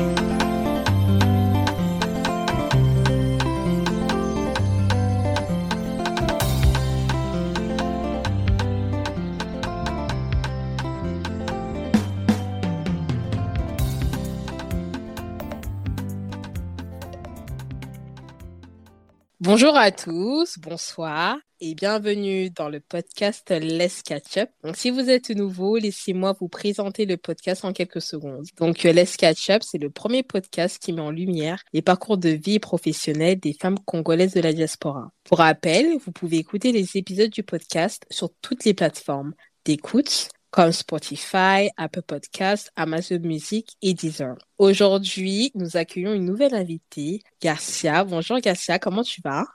Thank you. Bonjour à tous, bonsoir et bienvenue dans le podcast Let's Catch Up. Donc, si vous êtes nouveau, laissez-moi vous présenter le podcast en quelques secondes. Donc, Let's Catch Up, c'est le premier podcast qui met en lumière les parcours de vie professionnelle des femmes congolaises de la diaspora. Pour rappel, vous pouvez écouter les épisodes du podcast sur toutes les plateformes d'écoute comme Spotify, Apple Podcasts, Amazon Music et Deezer. Aujourd'hui, nous accueillons une nouvelle invitée, Garcia. Bonjour Garcia, comment tu vas?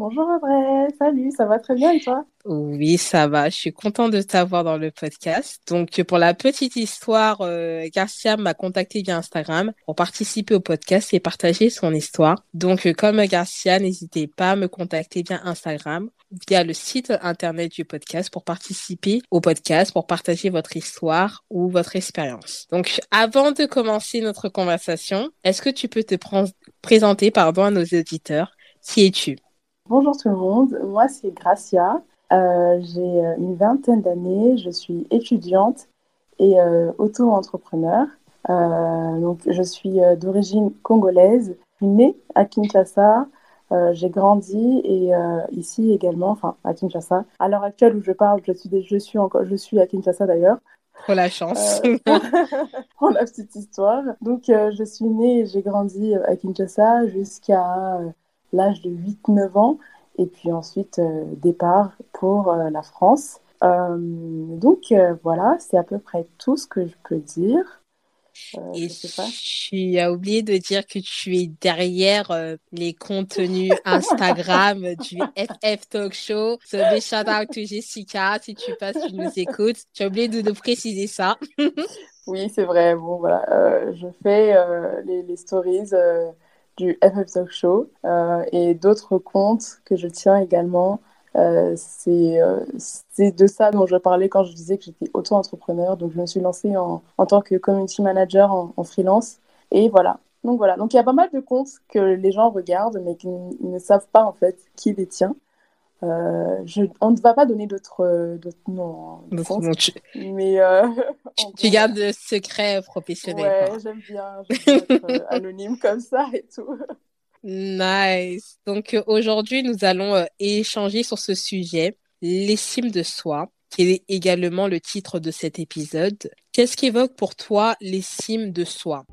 Bonjour Audrey, salut, ça va très bien toi? Oui, ça va, je suis contente de t'avoir dans le podcast. Donc pour la petite histoire, euh, Garcia m'a contacté via Instagram pour participer au podcast et partager son histoire. Donc euh, comme Garcia, n'hésitez pas à me contacter via Instagram via le site internet du podcast pour participer au podcast, pour partager votre histoire ou votre expérience. Donc, avant de commencer notre conversation, est-ce que tu peux te présenter pardon, à nos auditeurs? Qui es-tu? Bonjour tout le monde, moi c'est Gracia, euh, j'ai euh, une vingtaine d'années, je suis étudiante et euh, auto-entrepreneur. donc je suis d'origine congolaise, née à Kinshasa, j'ai grandi et ici également, enfin à Kinshasa. À l'heure actuelle où je parle, je suis, je suis encore, je suis à Kinshasa d'ailleurs. Pour la chance. pour la petite histoire. Donc je suis née et j'ai grandi à Kinshasa jusqu'à l'âge de 8-9 ans. Et puis ensuite, euh, départ pour euh, la France. Euh, donc voilà, c'est à peu près tout ce que je peux dire. et tu as oublié de dire que tu es derrière les contenus Instagram du FF Talk Show. So, big shout out to Jessica, si tu passes, tu nous écoutes. Tu as oublié de, de préciser ça. oui, c'est vrai. Bon, voilà, je fais les, les, stories du FF Talk Show euh, et d'autres comptes que je tiens également. Euh, euh, c'est de ça dont je parlais quand je disais que j'étais auto-entrepreneur. Donc, je me suis lancée en, en tant que community manager en, en, freelance. Et voilà. Donc, voilà. Donc, il y a pas mal de comptes que les gens regardent, mais qui ne savent pas, en fait, qui les tient. Euh, je, on ne va pas donner d'autres euh, noms. Hein, tu... Mais euh, tu, gardes le secret professionnel. Ouais, j'aime bien, être anonyme comme ça et tout. Nice. Donc aujourd'hui, nous allons échanger sur ce sujet, l'estime de soi, qui est également le titre de cet épisode. Qu'est-ce qui évoque pour toi l'estime de soi?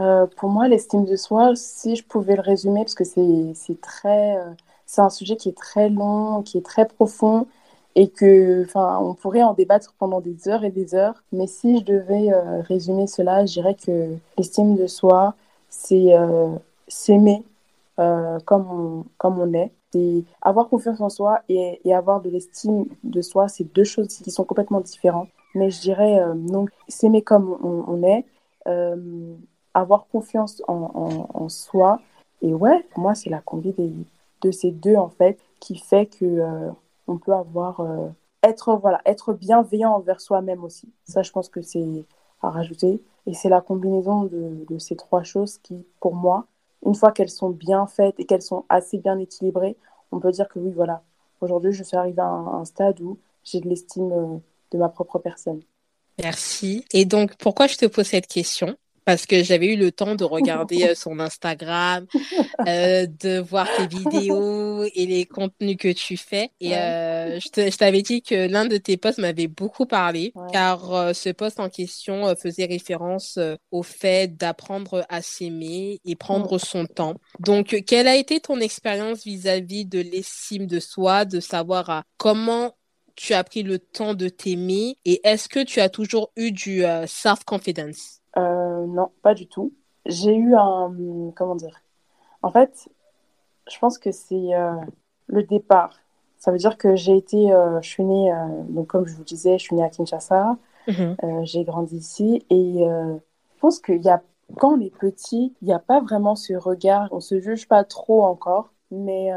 Euh, pour moi, l'estime de soi, si je pouvais le résumer, parce que c'est très, euh, c'est un sujet qui est très long, qui est très profond, et que, enfin, on pourrait en débattre pendant des heures et des heures. Mais si je devais euh, résumer cela, je dirais que l'estime de soi, c'est s'aimer comme on, comme on est. C'est avoir confiance en soi et, avoir de l'estime de soi, c'est deux choses qui sont complètement différentes. Mais je dirais donc s'aimer comme on est avoir confiance en, soi. Et ouais, pour moi, c'est la combi de ces deux, en fait, qui fait que euh, on peut avoir... Euh, être, voilà, être bienveillant envers soi-même aussi. Ça, je pense que c'est à rajouter. Et c'est la combinaison de, ces trois choses qui, pour moi, une fois qu'elles sont bien faites et qu'elles sont assez bien équilibrées, on peut dire que oui, voilà, aujourd'hui, je suis arrivée à un, un stade où j'ai de l'estime euh, de ma propre personne. Merci. Et donc, pourquoi je te pose cette question? Parce que j'avais eu le temps de regarder euh, son Instagram, euh, de voir tes vidéos et les contenus que tu fais. Et euh, je t'avais dit que l'un de tes posts m'avait beaucoup parlé, car ce post en question faisait référence au fait d'apprendre à s'aimer et prendre son temps. Donc, quelle a été ton expérience vis-à-vis de l'estime de soi, de savoir comment tu as pris le temps de t'aimer et est-ce que tu as toujours eu du self-confidence? Euh, non, pas du tout. J'ai eu un. Comment dire? En fait, je pense que c'est euh, le départ. Ça veut dire que j'ai été. Euh, je suis née, donc comme je vous disais, je suis née à Kinshasa. Mhm. j'ai grandi ici et je pense qu'il y a, quand on est petit, il n'y a pas vraiment ce regard, on se juge pas trop encore, mais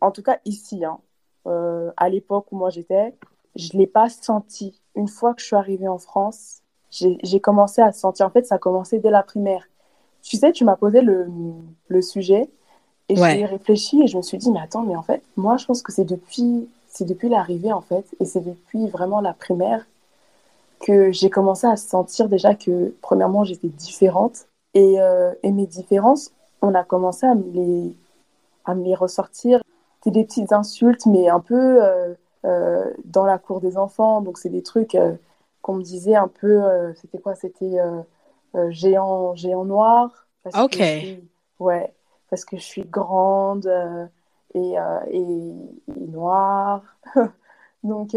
en tout cas ici, hein, à l'époque où moi j'étais, je l'ai pas senti. Une fois que je suis arrivée en France, j'ai commencé à sentir. En fait, ça a commencé dès la primaire. Tu sais, tu m'as posé le, le, sujet et j'ai réfléchi et je me suis dit, mais attends, mais en fait, moi, je pense que c'est depuis, depuis l'arrivée, en fait, et c'est depuis vraiment la primaire que j'ai commencé à sentir déjà que, premièrement, j'étais différente. Et, euh, et, mes différences, on a commencé à me les, à me les ressortir. C'était des petites insultes, mais un peu euh, euh, dans la cour des enfants. Donc, c'est des trucs qu'on me disait un peu. C'était quoi C'était géant, géant noir. Parce ok. Que ouais, parce que je suis grande et, et, et, noire. Donc,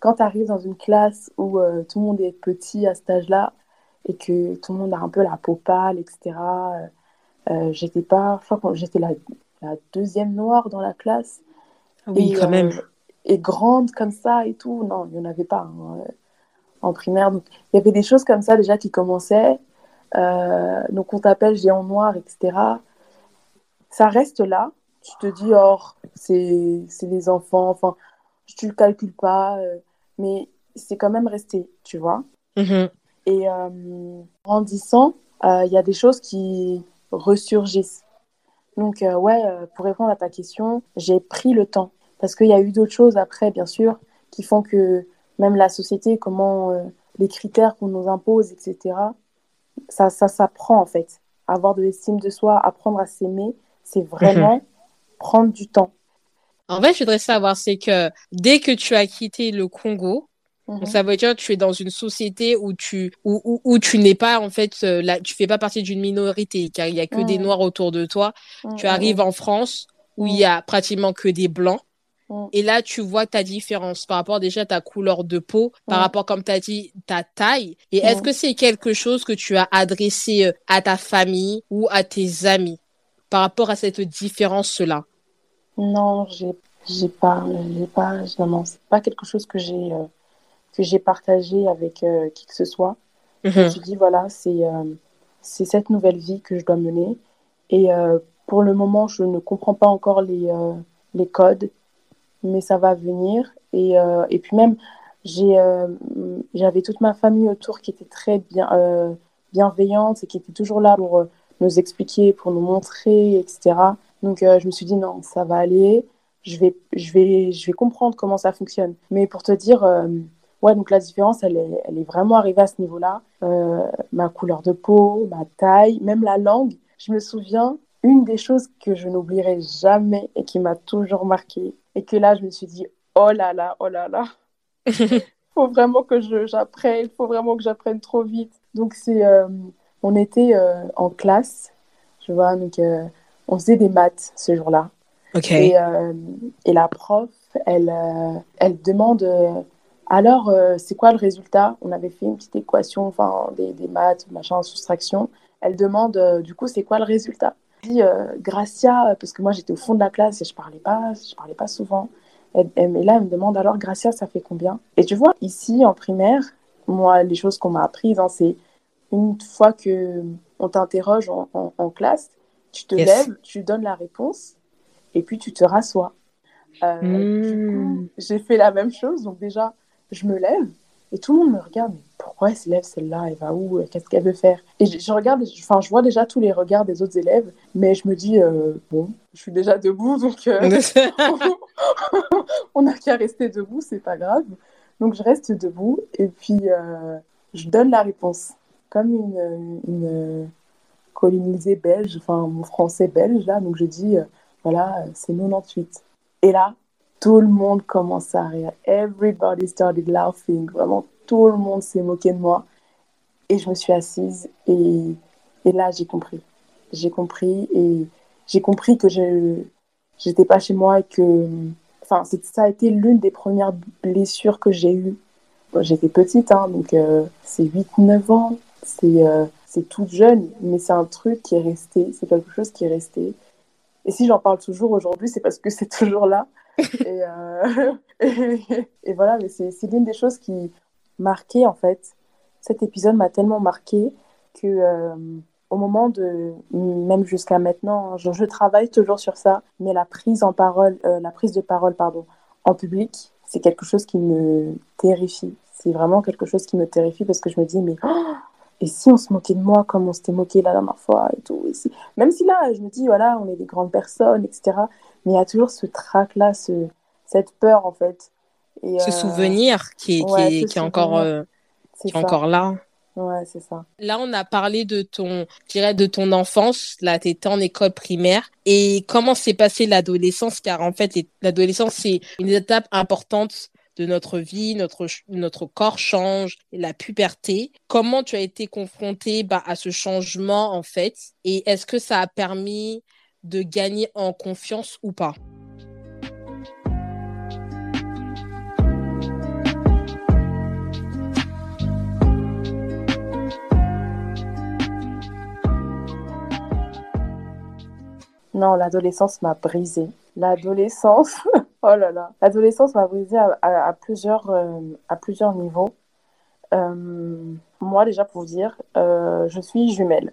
quand tu arrives dans une classe où euh, tout le monde est petit à cet âge-là et que tout le monde a un peu la peau pâle, etc., euh, euh, j'étais pas, j'étais la, la, deuxième noire dans la classe. Oui, quand même. Et grande comme ça et tout. Non, il n'y en avait pas hein, en primaire. Donc, il y avait des choses comme ça déjà qui commençaient. donc, on t'appelle géant noir, etc. Ça reste là. Tu te dis, oh, c'est les enfants. Enfin, tu le calcules pas mais c'est quand même resté, tu vois. Mm-hmm. Et en euh, grandissant, euh, il y a des choses qui ressurgissent. Donc, euh, ouais, pour répondre à ta question, j'ai pris le temps. Parce qu'il y a eu d'autres choses après, bien sûr, qui font que même la société, comment les critères qu'on nous impose, etc., ça, ça s'apprend en fait. Avoir de l'estime de soi, apprendre à s'aimer, c'est vraiment mm-hmm. prendre du temps. En fait, je voudrais savoir, c'est que dès que tu as quitté le Congo, mhm. ça veut dire que tu es dans une société où tu où, où, tu n'es pas en fait euh, là, tu fais pas partie d'une minorité car il y a que des mhm. noirs autour de toi. Tu mhm. arrives en France où il y a pratiquement que des blancs. Et là, tu vois ta différence par rapport déjà à ta couleur de peau, par rapport, comme tu as dit, ta taille. Et est-ce que c'est quelque chose que tu as adressé euh, à ta famille ou à tes amis par rapport à cette différence-là? Non, j'ai j'ai pas, j'ai pas, non, c'est pas quelque chose que j'ai euh, que j'ai partagé avec euh, qui que ce soit. Je me mhm. suis dit voilà, c'est euh, c'est cette nouvelle vie que je dois mener. Et pour le moment, je ne comprends pas encore les les codes, mais ça va venir. Et et puis même, j'ai j'avais toute ma famille autour qui était très bien bienveillante et qui était toujours là pour nous expliquer, pour nous montrer, etc. Donc euh, je me suis dit non, ça va aller, je vais, je, vais, je vais comprendre comment ça fonctionne. Mais pour te dire, euh, ouais, donc la différence, elle est, elle est vraiment arrivée à ce niveau-là. Euh, ma couleur de peau, ma taille, même la langue. Je me souviens, une des choses que je n'oublierai jamais et qui m'a toujours marqué, et que là, je me suis dit, oh là là, oh là là. Il faut vraiment que j'apprenne, il faut vraiment que j'apprenne trop vite. Donc, c'est, on était en classe, tu vois, donc on faisait des maths ce jour-là. Et, euh, et, la prof, elle, euh, elle demande euh, alors, c'est quoi le résultat? On avait fait une petite équation, enfin, des, des maths, machin, soustraction. Elle demande, du coup, c'est quoi le résultat? Je dis, Gracia, parce que moi, j'étais au fond de la classe et je parlais pas, je parlais pas souvent. Et, là, elle me demande, alors, Gracia, ça fait combien? Et tu vois, ici, en primaire, moi, les choses qu'on m'a apprises, hein, c'est une fois que on t'interroge en, en, classe, tu te lèves, tu donnes la réponse et puis tu te rassois. Euh, Du coup, hmm. j'ai fait la même chose. Donc déjà, je me lève et tout le monde me regarde. Pourquoi elle se lève celle-là? Elle va où? Qu'est-ce qu'elle veut faire? Et je, regarde, enfin, je vois déjà tous les regards des autres élèves, mais je me dis euh, bon, je suis déjà debout, donc euh, on n'a qu'à rester debout, c'est pas grave. Donc je reste debout et puis euh, je donne la réponse comme une, une colonisé belge, enfin mon français belge là, donc je dis euh, voilà, c'est 98. Et là, tout le monde commence à rire. Everybody started laughing. Vraiment, tout le monde s'est moqué de moi. Et je me suis assise et, et là, j'ai compris. J'ai compris et j'ai compris que je j'étais pas chez moi et que enfin ça a été l'une des premières blessures que j'ai eues. J'étais petite, hein, donc euh, c'est 8-9 ans. C'est euh, toute jeune, mais c'est un truc qui est resté, c'est quelque chose qui est resté. Et si j'en parle toujours aujourd'hui, c'est parce que c'est toujours là. Et, euh, et, voilà, mais c'est l'une des choses qui marquait en fait. Cet épisode m'a tellement marqué que au moment de, même jusqu'à maintenant, je, je, travaille toujours sur ça, mais la prise en parole, la prise de parole, en public, c'est quelque chose qui me terrifie. C'est vraiment quelque chose qui me terrifie parce que je me dis, mais oh, et si on se moquait de moi comme on s'était moqué la dernière fois et tout Même si là, je me dis, voilà, on est des grandes personnes, etc. Mais il y a toujours ce trac-là, ce, cette peur, en fait. Et, ce euh, souvenir qui est, qui est, qui est encore, euh, qui est encore là. Ouais, c'est ça. Là, on a parlé de ton, je dirais, de ton enfance. Là, tu étais en école primaire. Et comment s'est passée l'adolescence? Car en fait, l'adolescence, c'est une étape importante de notre vie, notre, notre corps change, la puberté. Comment tu as été confrontée bah, à ce changement, en fait? Et est-ce que ça a permis de gagner en confiance ou pas? Non, l'adolescence m'a brisée. L'adolescence, oh là là, l'adolescence m'a brisée à, plusieurs, euh, à plusieurs niveaux. Euh, moi, déjà, pour vous dire, euh, je suis jumelle.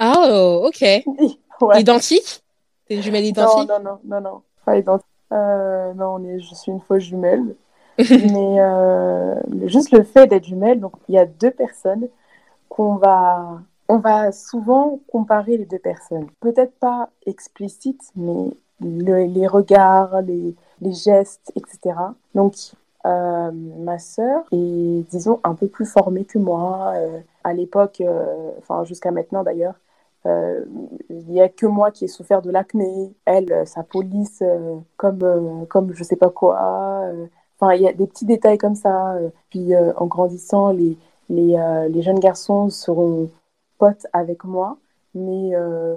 Oh, ok. Identique? T'es une jumelle identique? Non, non, non, non, pas identique. non, on est, je suis une fausse jumelle. mais juste le fait d'être jumelle, donc il y a deux personnes qu'on va on va souvent comparer les deux personnes. Peut-être pas explicite, mais les regards, les, gestes, etc. Donc, euh, ma sœur est, disons, un peu plus formée que moi. Euh, à l'époque, euh, enfin jusqu'à maintenant d'ailleurs, il n'y a que moi qui ai souffert de l'acné. Elle, sa police, comme, comme je sais pas quoi. Enfin, il y a des petits détails comme ça. Puis, en grandissant, les, les, les jeunes garçons seront potes avec moi, mais euh,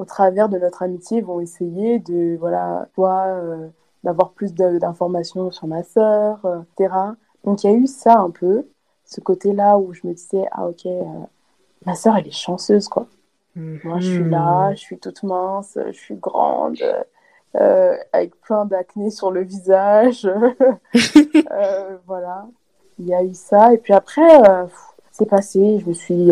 au travers de notre amitié, vont essayer de, voilà, toi, euh, d'avoir plus d'informations sur ma sœur, euh, etc. Donc il y a eu ça un peu, ce côté-là où je me disais, ah ok, ma sœur, elle est chanceuse, quoi. Moi, je suis là, mhm. je suis toute mince, je suis grande, avec plein d'acné sur le visage. voilà, il y a eu ça. Et puis après, c'est passé, je me suis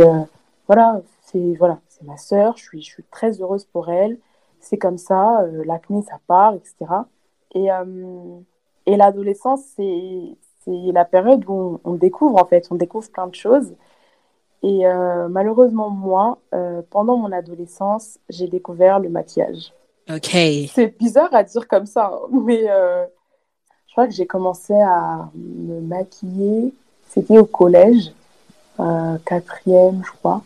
voilà, c'est voilà, c'est ma sœur, je suis, je suis très heureuse pour elle. C'est comme ça, euh, l'acné, ça part, etc. Et, euh, et l'adolescence, c'est la période où on, découvre, en fait, on découvre plein de choses. Et euh, malheureusement, moi, pendant mon adolescence, j'ai découvert le maquillage. Ok. C'est bizarre à dire comme ça, hein, mais je crois que j'ai commencé à me maquiller, c'était au collège, quatrième, je crois.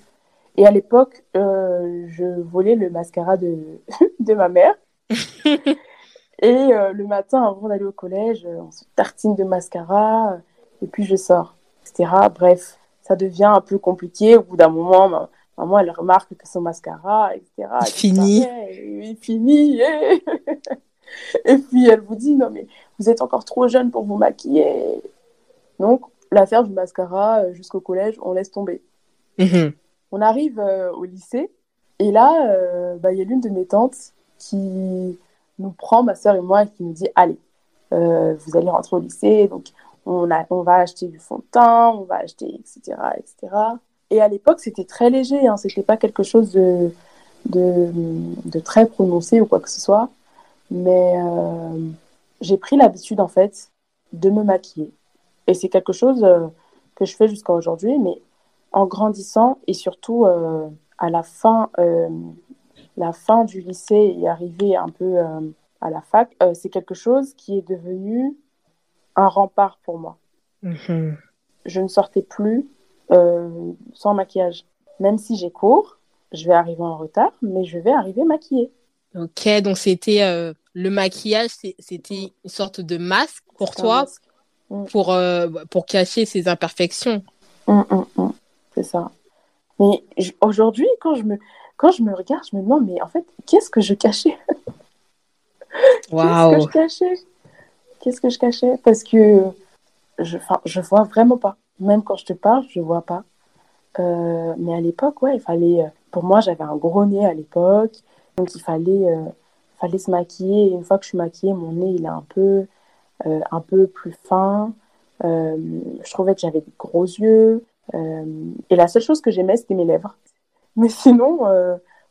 Et à l'époque, euh, je volais le mascara de, de ma mère. et euh, le matin, avant d'aller au collège, on se tartine de mascara, et puis je sors, etc. Bref, ça devient un peu compliqué. Au bout d'un moment, ma, maman, elle remarque que son mascara, etc. Fini. Finit. Et... et puis, elle vous dit, non, mais vous êtes encore trop jeune pour vous maquiller. Donc, l'affaire du mascara euh, jusqu'au collège, on laisse tomber. Mm on arrive euh, au lycée et là, euh, bah, il y a l'une de mes tantes qui nous prend, ma soeur et moi, et qui nous dit Allez, euh, vous allez rentrer au lycée, donc on, a, on va acheter du fond de teint, on va acheter, etc. etc. Et à l'époque, c'était très léger, hein, c'était pas quelque chose de, de, très prononcé ou quoi que ce soit. Mais j'ai pris l'habitude, en fait, de me maquiller. Et c'est quelque chose que je fais jusqu'à aujourd'hui, mais en grandissant et surtout euh, à la fin, euh, la fin du lycée et arriver un peu euh, à la fac, c'est quelque chose qui est devenu un rempart pour moi. Mm-hmm. Je ne sortais plus sans maquillage. Même si j'ai cours, je vais arriver en retard, mais je vais arriver maquillée. Ok, donc c'était le maquillage, c'était une sorte de masque pour toi, mm. pour, pour cacher ses imperfections. Mm, mm, c'est ça. Mais aujourd'hui, quand je me quand je me regarde, je me demande, mais en fait, qu'est-ce que je cachais? Qu'est-ce que je cachais? Qu'est-ce que je cachais? Parce que je, je vois vraiment pas. Même quand je te parle, je vois pas. Euh, mais à l'époque, ouais, il fallait. Euh, pour moi, j'avais un gros nez à l'époque, donc il fallait, euh, fallait se maquiller. Et une fois que je suis maquillée, mon nez il est un peu, un peu plus fin. je trouvais que j'avais des gros yeux. Et la seule chose que j'aimais, c'était mes lèvres. Mais sinon,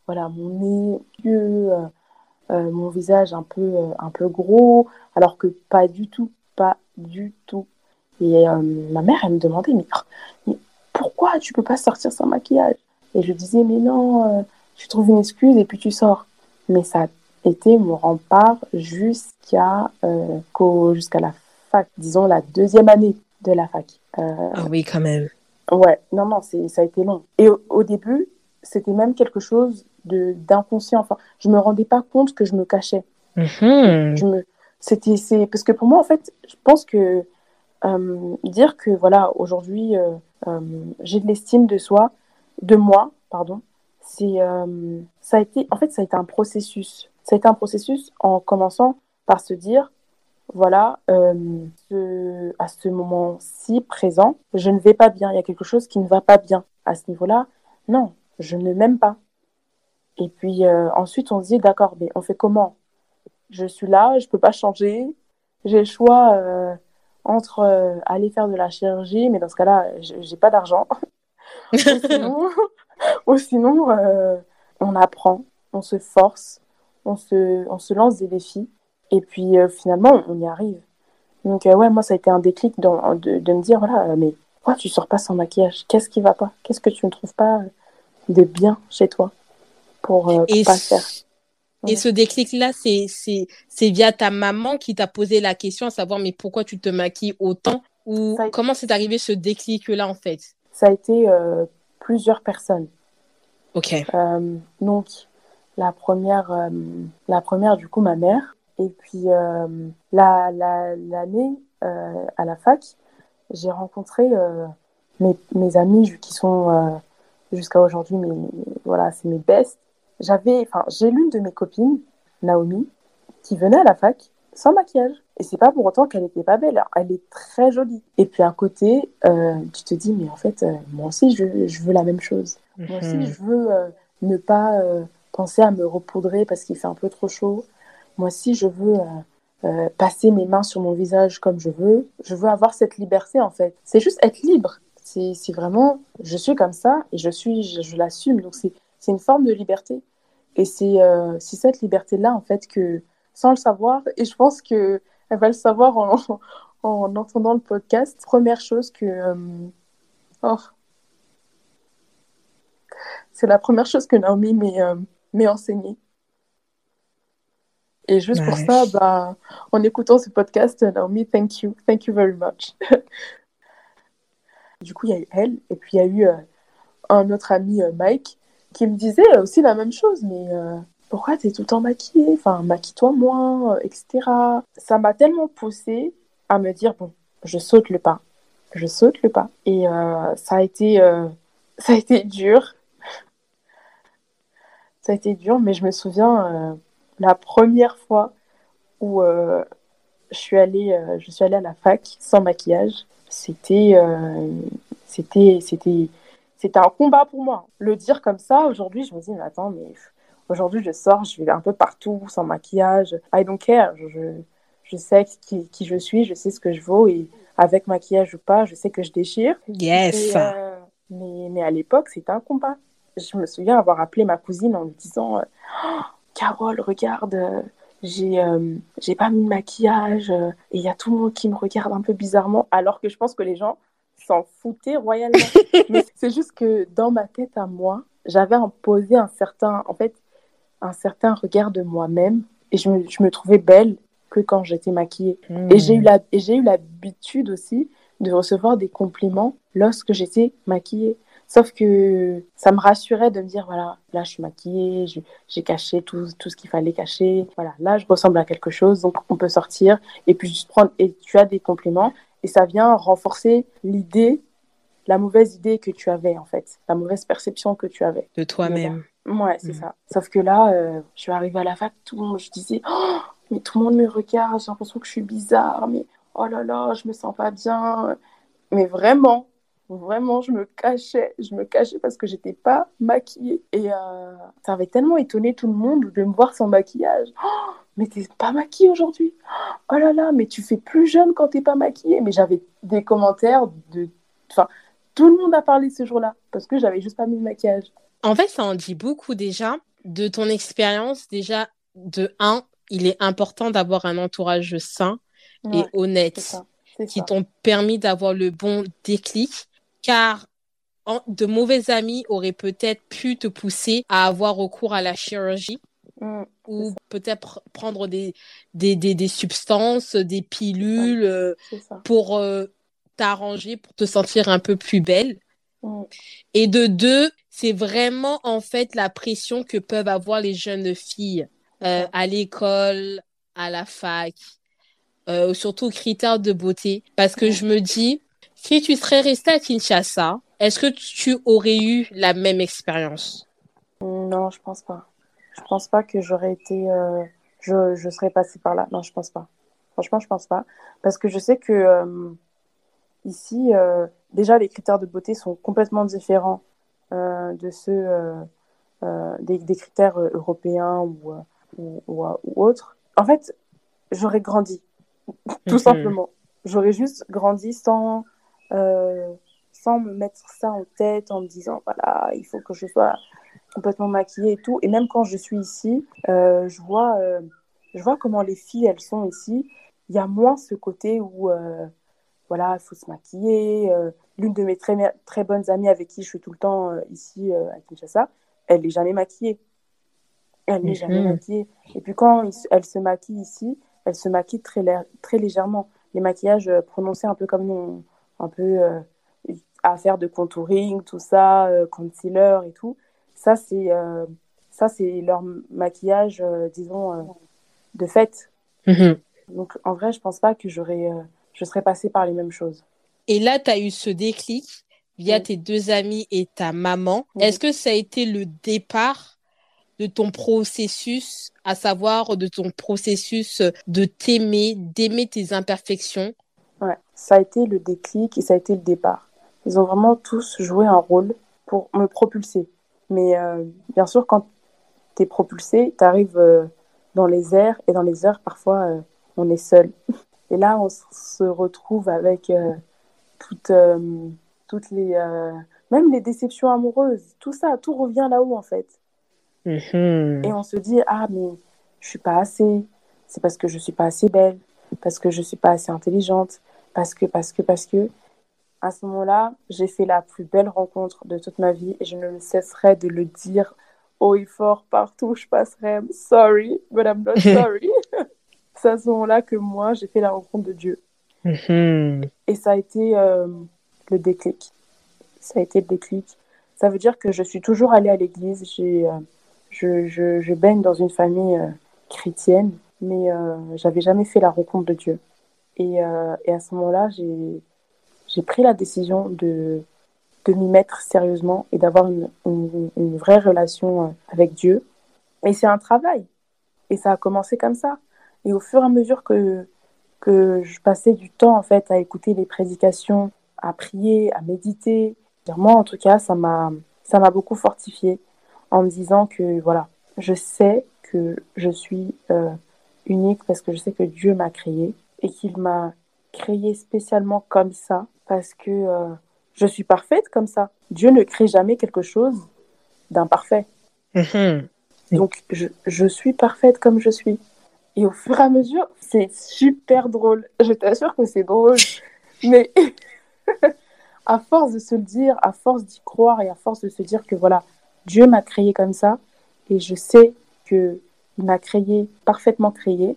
voilà, mon nez, yeux, mon visage un peu, un peu gros, alors que pas du tout, pas du tout. Et ma mère, elle me demandait, mais, mais pourquoi tu peux pas sortir sans maquillage? Et je disais, mais non, tu trouves une excuse et puis tu sors. Mais ça a été mon rempart jusqu'à euh, jusqu'à la fac, disons la deuxième année de la fac. Euh, ah oui, quand même. Ouais, non, non, ça a été long. Et au, début, c'était même quelque chose d'inconscient. Enfin, je me rendais pas compte que je me cachais. Mm-hmm. Je me, c'était, c'est parce que pour moi, en fait, je pense que euh, dire que voilà, aujourd'hui, j'ai de l'estime de soi, de moi, pardon, c'est, euh, ça a été, en fait, ça a été un processus. Ça a été un processus en commençant par se dire, voilà, euh, à ce moment-ci présent, je ne vais pas bien. Il y a quelque chose qui ne va pas bien à ce niveau-là. Non, je ne m'aime pas. Et puis euh, ensuite, on se dit, d'accord, mais on fait comment? Je suis là, je ne peux pas changer. J'ai le choix entre aller faire de la chirurgie, mais dans ce cas-là, j'ai pas d'argent. Ou sinon, euh, on apprend, on se force, on se, on se lance des défis. Et puis euh, finalement, on y arrive. Donc euh, ouais, moi, ça a été un déclic de, de, me dire, voilà, mais pourquoi tu sors pas sans maquillage? Qu'est-ce qui va pas? Qu'est-ce que tu ne trouves pas de bien chez toi pour, pour et pas faire? et ce déclic-là, c'est via ta maman qui t'a posé la question à savoir, mais pourquoi tu te maquilles autant? Ou comment c'est arrivé ce déclic-là, en fait? Ça a été plusieurs personnes. Ok. Euh, donc, la première, euh, la première, du coup, ma mère. Et puis, euh, l'année la, à la fac, j'ai rencontré mes, mes, amis qui sont jusqu'à aujourd'hui, mais voilà, c'est mes bestes. J'avais, enfin, j'ai l'une de mes copines, Naomi, qui venait à la fac sans maquillage. Et c'est pas pour autant qu'elle n'était pas belle, elle est très jolie. Et puis à côté, euh, tu te dis, mais en fait, euh, moi aussi, je, je, veux la même chose. Moi aussi, mhm. je veux euh, ne pas penser à me repoudrer parce qu'il fait un peu trop chaud. Moi aussi, je veux passer mes mains sur mon visage comme je veux. Je veux avoir cette liberté, en fait. C'est juste être libre. C'est vraiment, je suis comme ça et je suis, je, l'assume. Donc c'est une forme de liberté. Et c'est cette liberté-là, en fait, que sans le savoir, et je pense que elle va le savoir en, en entendant le podcast. Première chose que. Euh, oh. C'est la première chose que Naomi m'est euh, enseignée. Et juste pour ça, bah, en écoutant ce podcast, Naomi, thank you. Thank you very much. du coup, il y a eu elle, et puis il y a eu euh, un autre ami, Mike, qui me disait aussi la même chose, mais pourquoi tu es tout le temps maquillée? Enfin, maquille-toi moins, euh, etc. Ça m'a tellement poussée à me dire, bon, je saute le pas. Je saute le pas. Et euh, ça, a été, euh, ça a été dur. ça a été dur, mais je me souviens la première fois où je, suis allée, je suis allée à la fac sans maquillage. C'était, c'était, c'était, c'était un combat pour moi. Le dire comme ça, aujourd'hui, je me dis, mais attends, mais Aujourd'hui, je sors, je vais un peu partout sans maquillage. I don't care. Je, je sais qui, qui, je suis, je sais ce que je vaux et avec maquillage ou pas, je sais que je déchire. Yes. Euh, mais, mais, à l'époque, c'était un combat. Je me souviens avoir appelé ma cousine en lui disant oh, Carole, regarde, euh, j'ai euh, j'ai pas mis de maquillage et il y a tout le monde qui me regarde un peu bizarrement, alors que je pense que les gens s'en foutaient royalement. mais c'est juste que dans ma tête à moi, j'avais imposé un certain. En fait, un certain regard de moi-même et je me, je me, trouvais belle que quand j'étais maquillée. Et j'ai eu hmm. l'habitude aussi de recevoir des compliments lorsque j'étais maquillée. Sauf que ça me rassurait de me dire, voilà, là je suis maquillée, j'ai caché tout, tout ce qu'il fallait cacher. Voilà, là je ressemble à quelque chose, donc on peut sortir et puis juste prendre, et tu as des compliments et ça vient renforcer l'idée, la mauvaise idée que tu avais en fait, la mauvaise perception que tu avais. De toi-même. Ouais, c'est mm. ça. Sauf que là, euh, je suis arrivée à la fac, tout le monde, je disais, oh, mais tout le monde me regarde, j'ai l'impression que je suis bizarre, mais oh là là, je me sens pas bien. Mais vraiment, vraiment, je me cachais, je me cachais parce que j'étais pas maquillée. Et euh, ça avait tellement étonné tout le monde de me voir sans maquillage. Oh, mais t'es pas maquillée aujourd'hui. Oh là là, mais tu fais plus jeune quand t'es pas maquillée. Mais j'avais des commentaires de, enfin, tout le monde a parlé ce jour-là parce que j'avais juste pas mis le maquillage. En fait, ça en dit beaucoup déjà de ton expérience. Déjà, de un, il est important d'avoir un entourage sain et honnête qui t'ont permis d'avoir le bon déclic, car de mauvais amis auraient peut-être pu te pousser à avoir recours à la chirurgie mm, ou peut-être prendre des, des, des, substances, des pilules euh, pour euh, t'arranger, pour te sentir un peu plus belle. Mm. Et de deux, c'est vraiment en fait la pression que peuvent avoir les jeunes filles euh, à l'école, à la fac, surtout critères de beauté. Parce que je me dis, si tu serais resté à Kinshasa, est-ce que tu aurais eu la même expérience? Non, je pense pas. Je pense pas que j'aurais été. Euh, je, je serais passée par là. Non, je pense pas. Franchement, je pense pas. Parce que je sais que euh, ici, déjà, les critères de beauté sont complètement différents de ceux des, des, critères européens ou, ou, ou, ou autres. En fait, j'aurais grandi tout mhm. simplement. J'aurais juste grandi sans, euh, sans me mettre ça en tête, en me disant, voilà, il faut que je sois complètement maquillée et tout. Et même quand je suis ici, euh, je, vois, euh, je vois comment les filles, elles sont ici. Il y a moins ce côté où, voilà, il faut se maquiller. L'une de mes très, très bonnes amies avec qui je suis tout le temps ici à Kinshasa, elle n'est jamais maquillée. Elle n'est jamais mhm. maquillée. Et puis quand elle se maquille ici, elle se maquille très, très légèrement. Les maquillages euh, prononcés un peu comme nous, un peu euh, à faire de contouring, tout ça, euh, concealer et tout. Ça, c'est ça c'est leur maquillage, disons, de fête. Mhm. Donc, en vrai, je pense pas que j'aurais, je serais passée par les mêmes choses. Et là, tu as eu ce déclic via tes deux amis et ta maman. Est-ce que ça a été le départ de ton processus, à savoir de ton processus de t'aimer, d'aimer tes imperfections ça a été le déclic et ça a été le départ. Ils ont vraiment tous joué un rôle pour me propulser. Mais euh, bien sûr, quand tu es propulsé, tu arrives euh, dans les airs et dans les airs, parfois, euh, on est seul. Et là, on se retrouve avec toutes, toutes les. même les déceptions amoureuses, tout ça, tout revient là-haut en fait. Mhm. Et on se dit, ah, mais je suis pas assez. C'est parce que je suis pas assez belle, parce que je suis pas assez intelligente, parce que, parce que, parce que. À ce moment-là, j'ai fait la plus belle rencontre de toute ma vie et je ne cesserai de le dire haut et fort partout où je passerai. I'm sorry, but I'm not sorry. C'est à ce moment-là que moi, j'ai fait la rencontre de Dieu. Mhm. Et ça a été euh, le déclic. Ça a été le déclic. Ça veut dire que je suis toujours allée à l'église. J'ai. Euh, je, je, je, baigne dans une famille euh, chrétienne, mais j'avais jamais fait la rencontre de Dieu. Et, euh, et à ce moment-là, j'ai pris la décision de, de m'y mettre sérieusement et d'avoir une, une, vraie relation euh, avec Dieu. Et c'est un travail. Et ça a commencé comme ça. Et au fur et à mesure que, que je passais du temps en fait à écouter les prédications, à prier, à méditer, moi en tout cas, ça m'a ça m'a beaucoup fortifié en me disant que voilà, je sais que je suis euh, unique parce que je sais que Dieu m'a créé et qu'il m'a créé spécialement comme ça parce que euh, je suis parfaite comme ça. Dieu ne crée jamais quelque chose d'imparfait. Mm-hmm. Donc je, je, suis parfaite comme je suis. Et au fur et à mesure, c'est super drôle. Je t'assure que c'est drôle. Mais à force de se le dire, à force d'y croire et à force de se dire que voilà, Dieu m'a créé comme ça et je sais qu'il m'a créé, parfaitement créé.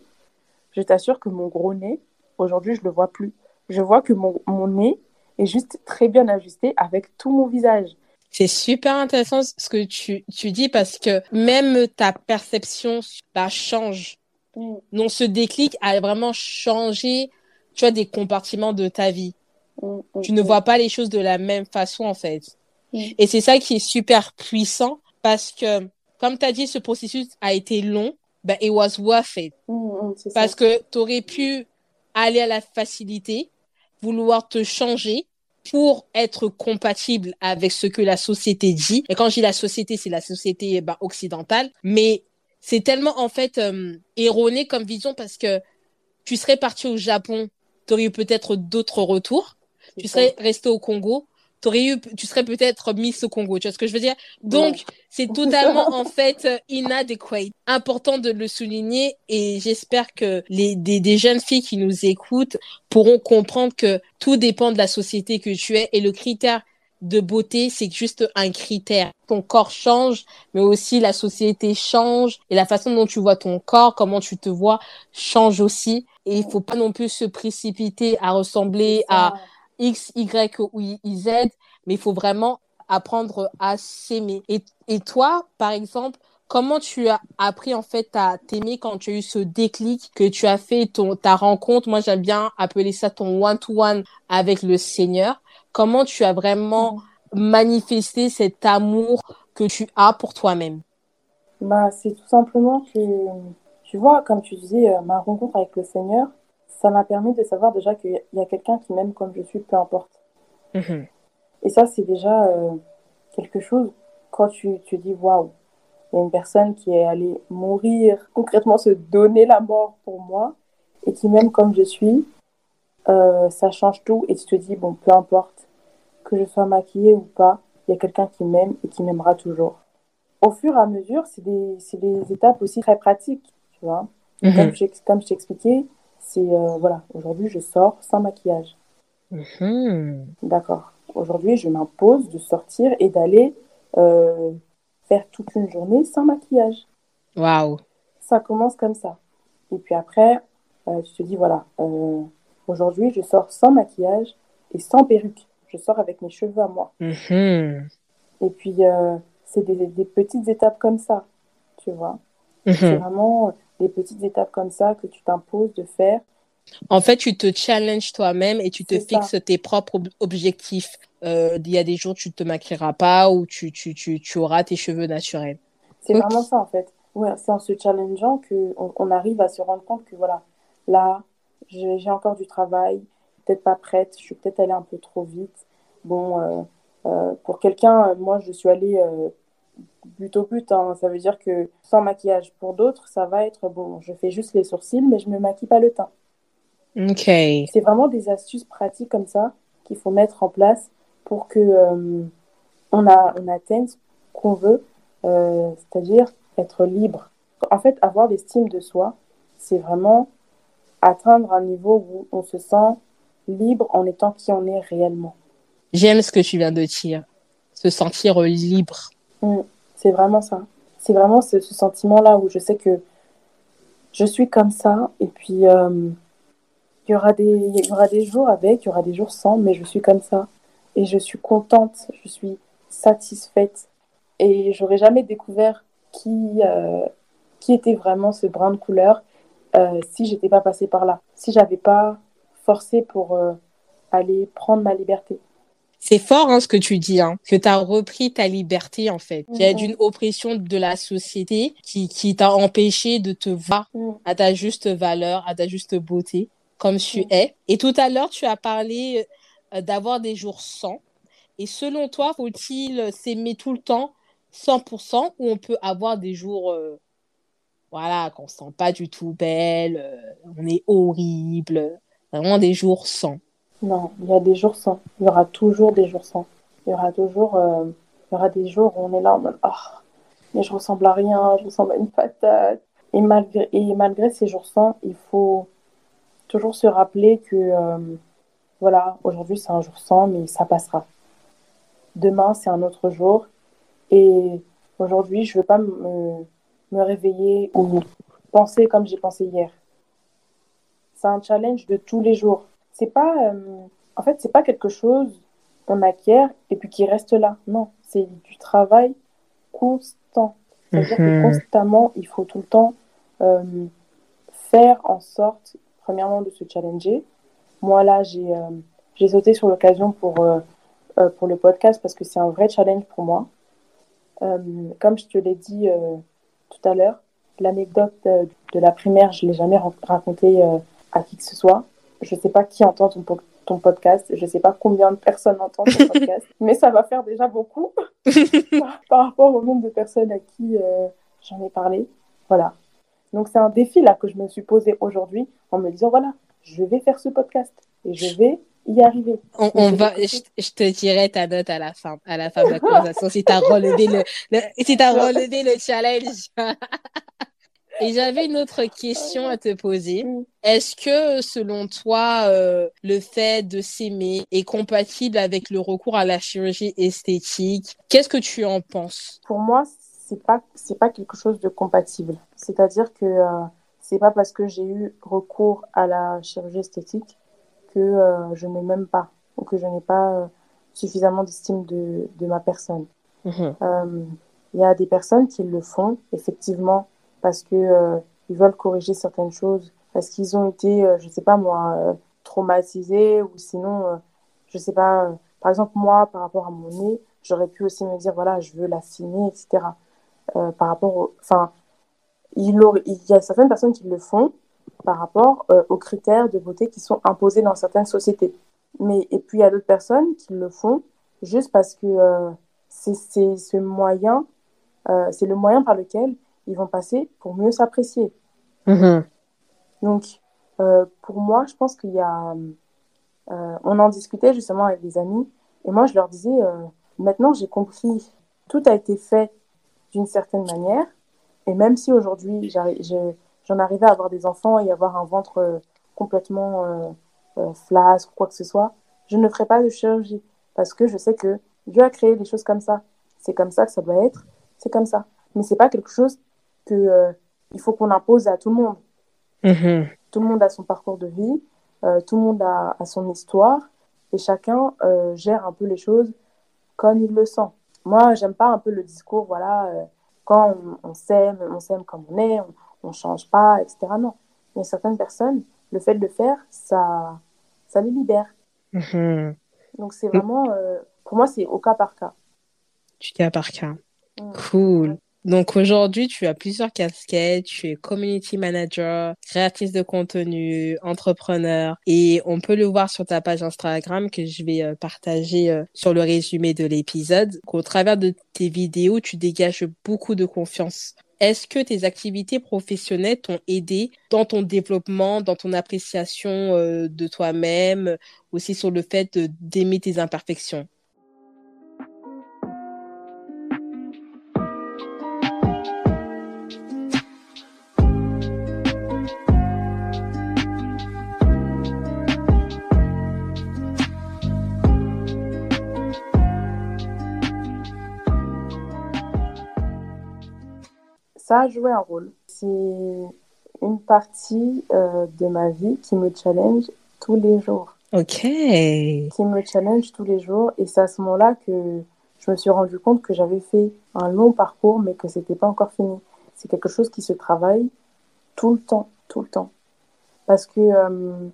Je t'assure que mon gros nez, aujourd'hui, je ne le vois plus. Je vois que mon, mon nez est juste très bien ajusté avec tout mon visage. C'est super intéressant ce que tu, tu, dis parce que même ta perception bah, change. Mm. Donc ce déclic a vraiment changé tu vois, des compartiments de ta vie. Mm, mm, tu ne vois pas les choses de la même façon en fait. Mm. Et c'est ça qui est super puissant parce que, comme tu as dit, ce processus a été long, ben, it was worth it. Mm, mm, parce que tu aurais pu aller à la facilité, vouloir te changer pour être compatible avec ce que la société dit. Et quand je dis la société, c'est la société ben, occidentale. Mais c'est tellement, en fait, euh, erroné comme vision parce que tu serais parti au Japon, tu aurais peut-être d'autres retours. Tu serais resté au Congo, eu, tu serais peut-être Miss au Congo. Tu vois ce que je veux dire? Donc, c'est totalement en fait inadequate. Important de le souligner et j'espère que les des, des jeunes filles qui nous écoutent pourront comprendre que tout dépend de la société que tu es et le critère de beauté, c'est juste un critère. Ton corps change, mais aussi la société change et la façon dont tu vois ton corps, comment tu te vois, change aussi. Et il faut pas non plus se précipiter à ressembler à X, Y ou Z, mais il faut vraiment apprendre à s'aimer. Et, toi, par exemple, comment tu as appris en fait à t'aimer quand tu as eu ce déclic que tu as fait ton ta rencontre? Moi j'aime bien appeler ça ton one to one avec le Seigneur. Comment tu as vraiment manifesté cet amour que tu as pour toi-même? Bah, C'est tout simplement que, tu vois, comme tu disais, euh, ma rencontre avec le Seigneur, ça m'a permis de savoir déjà qu'il y a quelqu'un qui m'aime comme je suis, peu importe. Mhm. Et ça, c'est déjà euh, quelque chose, quand tu te dis, waouh, il y a une personne qui est allée mourir, concrètement se donner la mort pour moi, et qui m'aime comme je suis, euh, ça change tout et tu te dis, bon, peu importe que je sois maquillée ou pas, il y a quelqu'un qui m'aime et qui m'aimera toujours. Au fur et à mesure, c'est des, des, étapes aussi très pratiques, tu vois. Mhm. Comme je, t'expliquais, c'est, euh, voilà, aujourd'hui, je sors sans maquillage. Mhm. D'accord. Aujourd'hui, je m'impose de sortir et d'aller euh, faire toute une journée sans maquillage. Waouh. Ça commence comme ça. Et puis après, tu te dis, voilà, Aujourd'hui, je sors sans maquillage et sans perruque. Je sors avec mes cheveux à moi. Mhm. Et puis, euh, c'est des, petites étapes comme ça, tu vois. Mhm. C'est vraiment des petites étapes comme ça que tu t'imposes de faire. En fait, tu te challenges toi-même et tu te fixes tes propres objectifs. Euh, il y a des jours, tu ne te maquilleras pas ou tu, tu, tu, tu auras tes cheveux naturels. C'est vraiment ça, en fait. Ouais, c'est en se challengeant qu'on on arrive à se rendre compte que, voilà, là, j'ai encore du travail, peut-être pas prête, je suis peut-être allée un peu trop vite. Bon, euh, euh, pour quelqu'un, moi, je suis allée but au but. Hein. Ça veut dire que sans maquillage. Pour d'autres, ça va être bon, je fais juste les sourcils, mais je me maquille pas le teint. Ok. C'est vraiment des astuces pratiques comme ça qu'il faut mettre en place pour que on, a, on atteigne ce qu'on veut, c'est-à-dire être libre. En fait, avoir l'estime de soi, c'est vraiment atteindre un niveau où on se sent libre en étant qui on est réellement. J'aime ce que tu viens de dire, se sentir libre. Mm, c'est vraiment ça. C'est vraiment ce, sentiment-là où je sais que je suis comme ça et puis euh, il y aura des jours avec, il y aura des jours sans, mais je suis comme ça et je suis contente, je suis satisfaite et j'aurais jamais découvert qui euh, était vraiment ce brin de couleur euh, si j'étais pas passée par là, si j'avais pas forcé pour aller prendre ma liberté. C'est fort hein, ce que tu dis, hein, que tu as repris ta liberté en fait. Il y a d'une oppression de la société qui, qui t'a empêché de te voir mm. à ta juste valeur, à ta juste beauté, comme tu mm. es. Et tout à l'heure, tu as parlé euh, d'avoir des jours sans. Et selon toi, faut-il s'aimer tout le temps 100% ou on peut avoir des jours voilà, qu'on se sent pas du tout belle, euh, on est horrible, vraiment des jours sans? Non, il y a des jours sans. Il y aura toujours des jours sans. Il y aura toujours, euh, il y aura des jours où on est là en mode, oh, mais je ressemble à rien, je ressemble à une patate. Et malgré, et malgré ces jours sans, il faut toujours se rappeler que, euh, voilà, aujourd'hui c'est un jour sans, mais ça passera. Demain c'est un autre jour. Et aujourd'hui, je ne veux pas me, me réveiller ou penser comme j'ai pensé hier. C'est un challenge de tous les jours. C'est pas, euh, en fait, c'est pas quelque chose qu'on acquiert et puis qui reste là. Non, c'est du travail constant. C'est-à-dire que mhm. constamment, il faut tout le temps euh, faire en sorte, premièrement, de se challenger. Moi, là, j'ai euh, j'ai sauté sur l'occasion pour, pour le podcast parce que c'est un vrai challenge pour moi. comme je te l'ai dit tout à l'heure. L'anecdote euh, de la primaire, je ne l'ai jamais racontée à qui que ce soit. Je ne sais pas qui entend ton, ton podcast, je ne sais pas combien de personnes entendent ton podcast, mais ça va faire déjà beaucoup par, rapport au nombre de personnes à qui euh, j'en ai parlé. Voilà. Donc c'est un défi là que je me suis posé aujourd'hui en me disant voilà, je vais faire ce podcast et je vais y arriver. On, va, je, te dirai ta note à la fin, à la fin de la conversation si tu as relevé le, si as relevé le challenge. Et j'avais une autre question à te poser. Mm. Est-ce que, selon toi, euh, le fait de s'aimer est compatible avec le recours à la chirurgie esthétique? Qu'est-ce que tu en penses? Pour moi, c'est pas c'est pas quelque chose de compatible. C'est-à-dire que euh, c'est pas parce que j'ai eu recours à la chirurgie esthétique que euh, je ne m'aime pas ou que je n'ai pas euh, suffisamment d'estime de, de, ma personne. Mhm. Il y a des personnes qui le font effectivement parce que ils veulent corriger certaines choses, parce qu'ils ont été, je sais pas moi, traumatisés ou sinon, je sais pas. par exemple moi, par rapport à mon nez, j'aurais pu aussi me dire voilà, je veux l'affiner, etc. Euh, par rapport. Enfin, il, y a certaines personnes qui le font par rapport euh, aux critères de beauté qui sont imposés dans certaines sociétés. Mais, et puis, il y a d'autres personnes qui le font juste parce que euh, c'est ce moyen, c'est le moyen par lequel ils vont passer pour mieux s'apprécier. Mm-hmm. Donc, pour moi, je pense qu'il y a. on en discutait justement avec des amis, et moi, je leur disais maintenant, j'ai compris, tout a été fait d'une certaine manière. Et même si aujourd'hui j'en arrivais à avoir des enfants et avoir un ventre euh, complètement euh, euh, flasque ou quoi que ce soit, je ne ferai pas de chirurgie parce que je sais que Dieu a créé des choses comme ça. C'est comme ça que ça doit être, c'est comme ça. Mais c'est pas quelque chose que il faut qu'on impose à tout le monde. Mm-hmm. Tout le monde a son parcours de vie, tout le monde a, a, son histoire et chacun gère un peu les choses comme il le sent. Moi, j'aime pas un peu le discours, voilà, euh, quand on, s'aime, on s'aime comme on est, on, ne change pas, etc. Non. Il y a certaines personnes, le fait de le faire, ça, ça les libère. Mhm. Donc, c'est vraiment, euh, pour moi, c'est au cas par cas. Du cas par cas. Mm. Cool. Donc aujourd'hui, tu as plusieurs casquettes. Tu es community manager, créatrice de contenu, entrepreneur. Et on peut le voir sur ta page Instagram que je vais euh, partager euh, sur le résumé de l'épisode. Au travers de tes vidéos, tu dégages beaucoup de confiance. Est-ce que tes activités professionnelles t'ont aidé dans ton développement, dans ton appréciation euh, de toi-même, aussi sur le fait d'aimer tes imperfections? Ça a joué un rôle. C'est une partie euh, de ma vie qui me challenge tous les jours. Ok. Qui me challenge tous les jours. Et c'est à ce moment-là que je me suis rendu compte que j'avais fait un long parcours, mais que c'était pas encore fini. C'est quelque chose qui se travaille tout le temps, tout le temps. Parce que euh,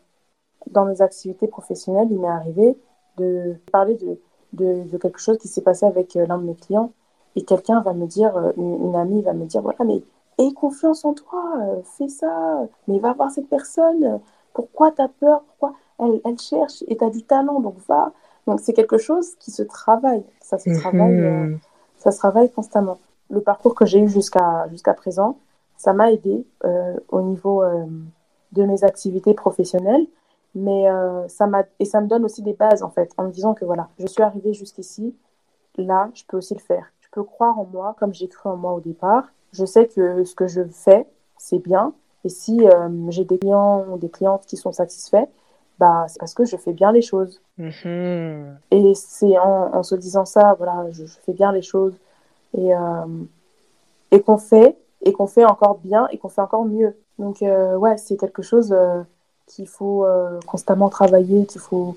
dans mes activités professionnelles, il m'est arrivé de parler de, de, de quelque chose qui s'est passé avec euh, l'un de mes clients et quelqu'un va me dire, euh, une, amie va me dire, voilà, mais aie confiance en toi, euh, fais ça, mais va voir cette personne, pourquoi tu as peur, pourquoi elle, elle cherche et tu as du talent, donc va. Donc c'est quelque chose qui se travaille, ça se travaille, euh, mhm. ça se travaille constamment. Le parcours que j'ai eu jusqu'à jusqu'à présent, ça m'a aidé au niveau de mes activités professionnelles, mais ça m'a et ça me donne aussi des bases en fait, en me disant que voilà, je suis arrivée jusqu'ici, là, je peux aussi le faire peux croire en moi comme j'ai cru en moi au départ. Je sais que ce que je fais, c'est bien. Et si euh, j'ai des clients ou des clientes qui sont satisfaits, bah, c'est parce que je fais bien les choses. Mm-hmm. Et c'est en, se disant ça, voilà, je, fais bien les choses. Et, euh, et qu'on fait, et qu'on fait encore bien, et qu'on fait encore mieux. Donc, euh, ouais, c'est quelque chose qu'il faut constamment travailler, qu'il faut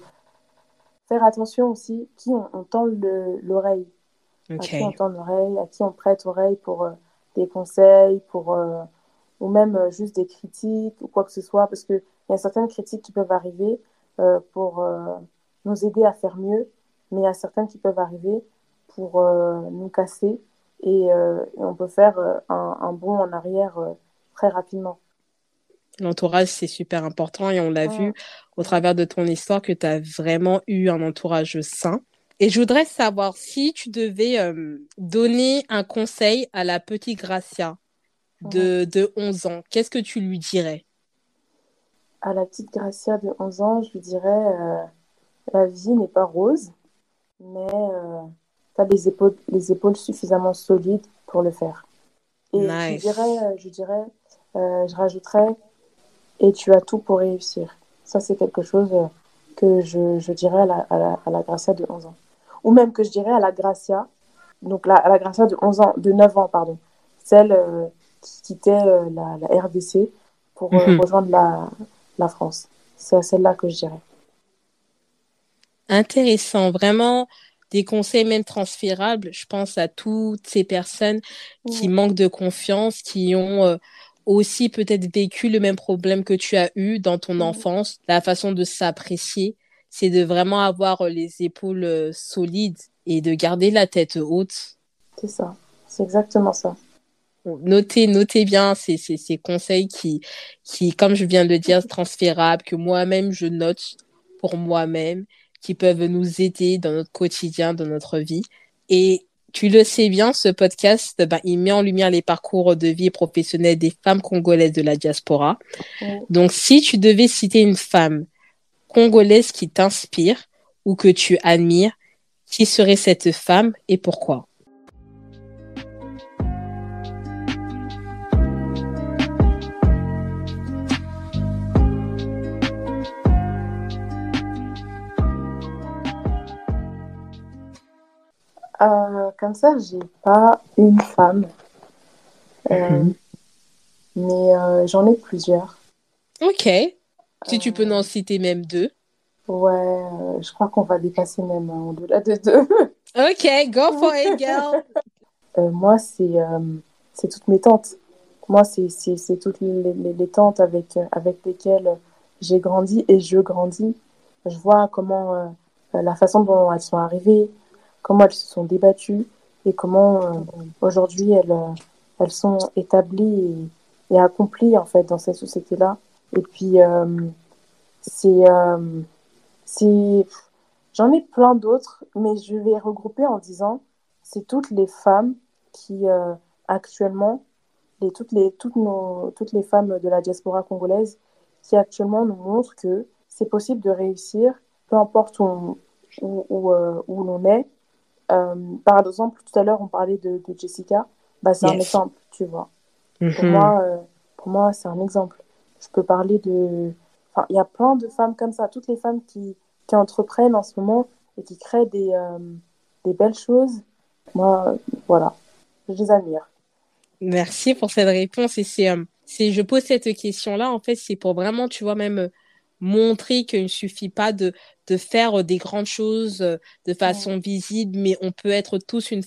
faire attention aussi, qui on, on tend l'oreille à qui on tend l'oreille, à qui on prête oreille pour euh, des conseils, pour, euh, ou même euh, juste des critiques ou quoi que ce soit, parce qu'il y a certaines critiques qui peuvent arriver pour nous aider à faire mieux, mais il y a certaines qui peuvent arriver pour nous casser et, on peut faire un, un, bond en arrière très rapidement. L'entourage, c'est super important et on l'a vu au travers de ton histoire que tu as vraiment eu un entourage sain. Et je voudrais savoir si tu devais euh, donner un conseil à la petite Gracia de, de 11 ans, qu'est-ce que tu lui dirais? À la petite Gracia de 11 ans, je lui dirais euh, la vie n'est pas rose, mais tu as les épaules, les épaules suffisamment solides pour le faire. Et je dirais, je, dirais je rajouterais, et tu as tout pour réussir. Ça, c'est quelque chose que je, je dirais à la, à, la, Gracia de 11 ans. Ou même que je dirais à la Gracia, donc la, à la Gracia de 11 ans, de 9 ans, pardon, celle euh, qui quittait euh, la, la, RDC pour euh, mhm. rejoindre la, la France. C'est à celle-là que je dirais. Intéressant, vraiment des conseils même transférables. Je pense à toutes ces personnes qui manquent de confiance, qui ont aussi peut-être vécu le même problème que tu as eu dans ton enfance, la façon de s'apprécier, c'est de vraiment avoir euh, les épaules euh, solides et de garder la tête haute. C'est ça, c'est exactement ça. Notez, notez bien ces, ces, ces, conseils qui, qui, comme je viens de le dire, transférables, que moi-même je note pour moi-même, qui peuvent nous aider dans notre quotidien, dans notre vie. Et tu le sais bien, ce podcast, ben, il met en lumière les parcours de vie professionnels des femmes congolaises de la diaspora. Donc, si tu devais citer une femme congolaise qui t'inspire ou que tu admires, qui serait cette femme et pourquoi? Euh, comme ça, j'ai pas une femme. Euh, mhm. Mais euh, j'en ai plusieurs. Ok. Si tu peux en citer même deux. Ouais, je crois qu'on va dépasser même hein, au-delà de deux. ok, go for it, girl. moi, c'est c'est toutes mes tantes. Moi, c'est toutes les, les, les, tantes avec, avec lesquelles j'ai grandi et je grandis. Je vois comment la façon dont elles sont arrivées, comment elles se sont débattues et comment euh, aujourd'hui elles, euh, elles sont établies et, accomplies en fait dans cette société-là. Et puis euh, c'est c'est j'en ai plein d'autres, mais je vais regrouper en disant c'est toutes les femmes qui actuellement les, toutes les toutes nos toutes les femmes de la diaspora congolaise qui actuellement nous montrent que c'est possible de réussir, peu importe où, où, où, où l'on est, euh, par exemple, tout à l'heure, on parlait de, Jessica. Bah, c'est un exemple, tu vois. Pour mhm. moi, euh, pour moi c'est un exemple. Je peux parler de. Enfin, il y a plein de femmes comme ça. Toutes les femmes qui, qui entreprennent en ce moment et qui créent des, euh, des belles choses. Moi, voilà, je les admire. Merci pour cette réponse. Et c'est, c'est, je pose cette question-là, en fait, c'est pour vraiment, tu vois, même montrer qu'il ne suffit pas de, de faire des grandes choses euh, de façon visible, mais on peut être tous une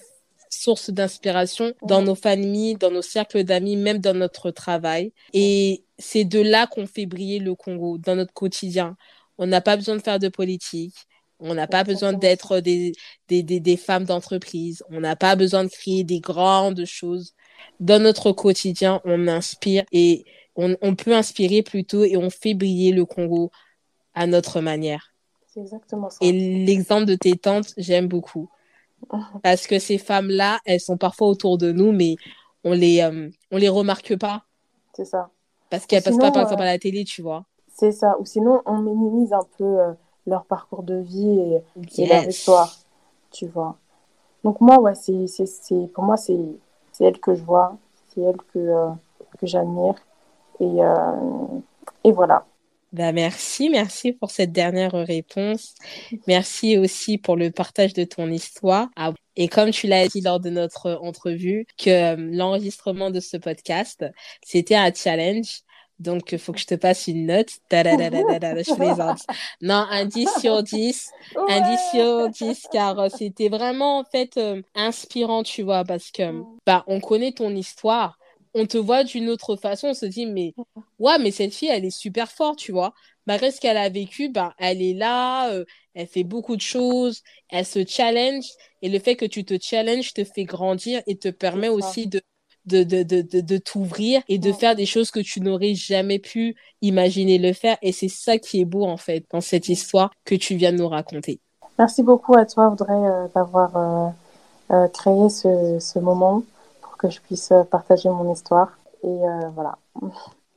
source d'inspiration dans nos familles, dans nos cercles d'amis, même dans notre travail. Et c'est de là qu'on fait briller le Congo, dans notre quotidien. On n'a pas besoin de faire de politique. On n'a pas besoin d'être des, des, des, des femmes d'entreprise. On n'a pas besoin de créer des grandes choses. Dans notre quotidien, on inspire et on, peut inspirer plutôt et on fait briller le Congo à notre manière. C'est exactement ça. Et l'exemple de tes tantes, j'aime beaucoup. Parce que ces femmes-là, elles sont parfois autour de nous, mais on les, euh, on les remarque pas. C'est ça. Parce qu'elles passent pas, par exemple, à la télé, tu vois. C'est ça. Ou sinon, on minimise un peu euh, leur parcours de vie et, leur histoire, tu vois. Donc moi, ouais, c'est, c'est, pour moi, c'est, elle que je vois, c'est elle que, euh, que j'admire. Et, euh, et voilà. Bah merci, merci pour cette dernière réponse. Merci aussi pour le partage de ton histoire. Ah, et comme tu l'as dit lors de notre entrevue, que euh, l'enregistrement de ce podcast, c'était un challenge. Donc, il faut que je te passe une note. je plaisante. Non, un 10 sur 10. Un 10 sur 10, car euh, c'était vraiment, en fait, inspirant, tu vois, parce que, bah, on connaît ton histoire on te voit d'une autre façon, on se dit, mais ouais, mais cette fille, elle est super forte, tu vois. Malgré ce qu'elle a vécu, ben, elle est là, euh, elle fait beaucoup de choses, elle se challenge, et le fait que tu te challenges te fait grandir et te permet aussi de, de, de, de, de, t'ouvrir et de faire des choses que tu n'aurais jamais pu imaginer le faire. Et c'est ça qui est beau, en fait, dans cette histoire que tu viens de nous raconter. Merci beaucoup à toi, Audrey, euh, d'avoir euh, créé ce, ce moment que je puisse euh, partager mon histoire. Et euh, voilà.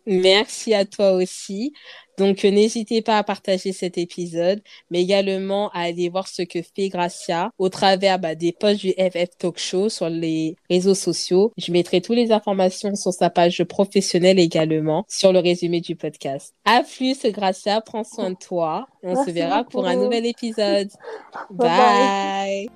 Merci à toi aussi. Donc, euh, n'hésitez pas à partager cet épisode, mais également à aller voir ce que fait Gracia au travers bah, des posts du FF Talk Show sur les réseaux sociaux. Je mettrai toutes les informations sur sa page professionnelle également sur le résumé du podcast. À plus, Gracia. Prends soin de toi. On se verra pour un nouvel épisode. bye.